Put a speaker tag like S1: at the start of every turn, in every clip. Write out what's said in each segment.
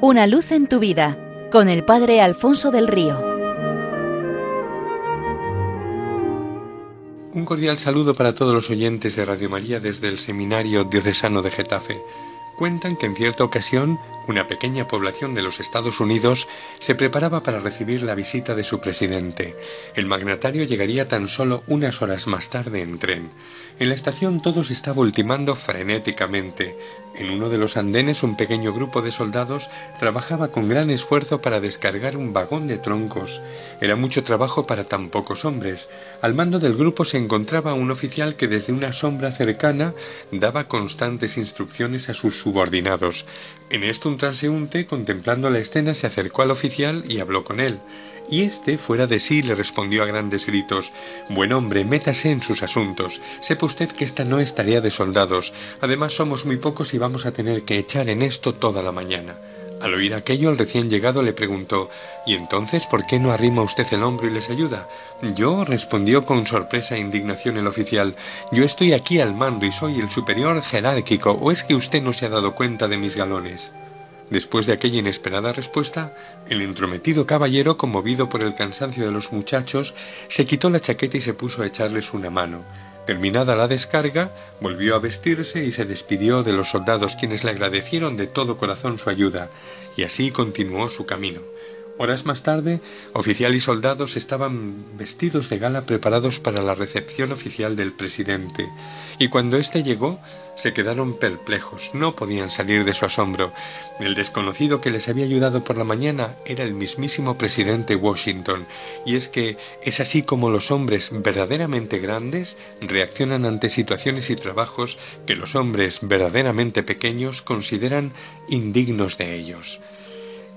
S1: Una luz en tu vida con el Padre Alfonso del Río.
S2: Un cordial saludo para todos los oyentes de Radio María desde el Seminario Diocesano de Getafe. Cuentan que en cierta ocasión una pequeña población de los Estados Unidos se preparaba para recibir la visita de su presidente. El magnatario llegaría tan solo unas horas más tarde en tren. En la estación todo se estaba ultimando frenéticamente. En uno de los andenes un pequeño grupo de soldados trabajaba con gran esfuerzo para descargar un vagón de troncos. Era mucho trabajo para tan pocos hombres. Al mando del grupo se encontraba un oficial que desde una sombra cercana daba constantes instrucciones a sus subordinados. En esto transeúnte, contemplando la escena, se acercó al oficial y habló con él. Y éste, fuera de sí, le respondió a grandes gritos Buen hombre, métase en sus asuntos. Sepa usted que esta no es tarea de soldados. Además somos muy pocos y vamos a tener que echar en esto toda la mañana. Al oír aquello, el recién llegado le preguntó ¿Y entonces por qué no arrima usted el hombro y les ayuda? Yo, respondió con sorpresa e indignación el oficial, yo estoy aquí al mando y soy el superior jerárquico, ¿o es que usted no se ha dado cuenta de mis galones? Después de aquella inesperada respuesta, el entrometido caballero, conmovido por el cansancio de los muchachos, se quitó la chaqueta y se puso a echarles una mano. Terminada la descarga, volvió a vestirse y se despidió de los soldados quienes le agradecieron de todo corazón su ayuda, y así continuó su camino. Horas más tarde, oficial y soldados estaban vestidos de gala preparados para la recepción oficial del presidente, y cuando éste llegó, se quedaron perplejos, no podían salir de su asombro. El desconocido que les había ayudado por la mañana era el mismísimo presidente Washington, y es que es así como los hombres verdaderamente grandes reaccionan ante situaciones y trabajos que los hombres verdaderamente pequeños consideran indignos de ellos.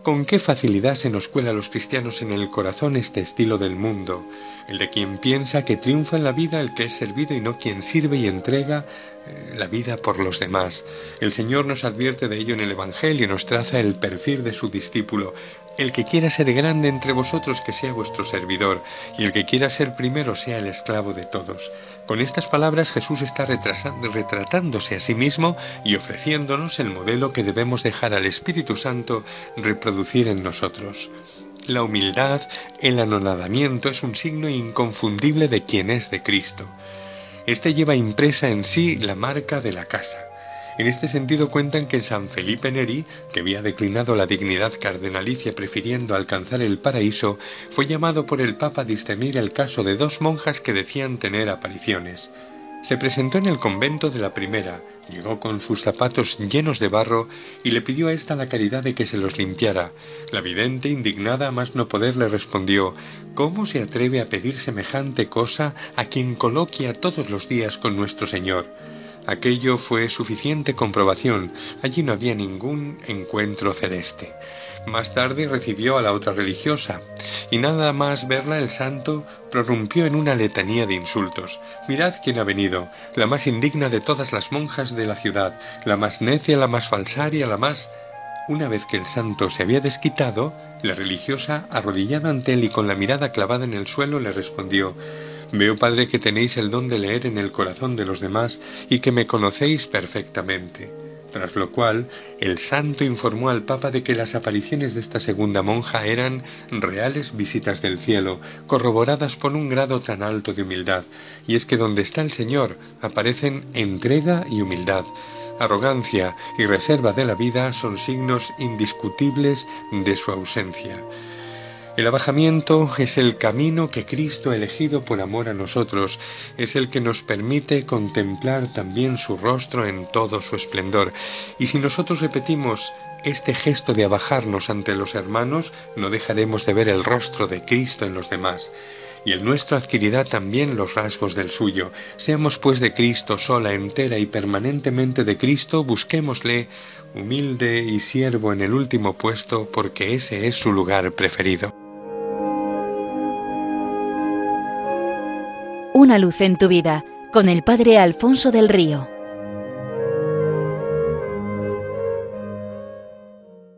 S2: Con qué facilidad se nos cuela a los cristianos en el corazón este estilo del mundo, el de quien piensa que triunfa en la vida el que es servido y no quien sirve y entrega eh, la vida por los demás. El Señor nos advierte de ello en el Evangelio y nos traza el perfil de su discípulo. El que quiera ser grande entre vosotros, que sea vuestro servidor, y el que quiera ser primero, sea el esclavo de todos. Con estas palabras Jesús está retratándose a sí mismo y ofreciéndonos el modelo que debemos dejar al Espíritu Santo reproducir en nosotros. La humildad, el anonadamiento es un signo inconfundible de quien es de Cristo. Este lleva impresa en sí la marca de la casa. En este sentido cuentan que San Felipe Neri, que había declinado la dignidad cardenalicia prefiriendo alcanzar el paraíso, fue llamado por el Papa a discernir el caso de dos monjas que decían tener apariciones. Se presentó en el convento de la primera, llegó con sus zapatos llenos de barro y le pidió a ésta la caridad de que se los limpiara. La vidente, indignada a más no poder, le respondió ¿Cómo se atreve a pedir semejante cosa a quien coloquia todos los días con nuestro Señor? Aquello fue suficiente comprobación. Allí no había ningún encuentro celeste. Más tarde recibió a la otra religiosa, y nada más verla el santo prorrumpió en una letanía de insultos. Mirad quién ha venido, la más indigna de todas las monjas de la ciudad, la más necia, la más falsaria, la más... Una vez que el santo se había desquitado, la religiosa, arrodillada ante él y con la mirada clavada en el suelo, le respondió Veo, Padre, que tenéis el don de leer en el corazón de los demás y que me conocéis perfectamente. Tras lo cual, el santo informó al Papa de que las apariciones de esta segunda monja eran reales visitas del cielo, corroboradas por un grado tan alto de humildad, y es que donde está el Señor aparecen entrega y humildad, arrogancia y reserva de la vida son signos indiscutibles de su ausencia. El abajamiento es el camino que Cristo ha elegido por amor a nosotros, es el que nos permite contemplar también su rostro en todo su esplendor. Y si nosotros repetimos este gesto de abajarnos ante los hermanos, no dejaremos de ver el rostro de Cristo en los demás. Y el nuestro adquirirá también los rasgos del suyo. Seamos pues de Cristo sola, entera y permanentemente de Cristo, busquémosle humilde y siervo en el último puesto, porque ese es su lugar preferido.
S1: Una luz en tu vida con el Padre Alfonso del Río.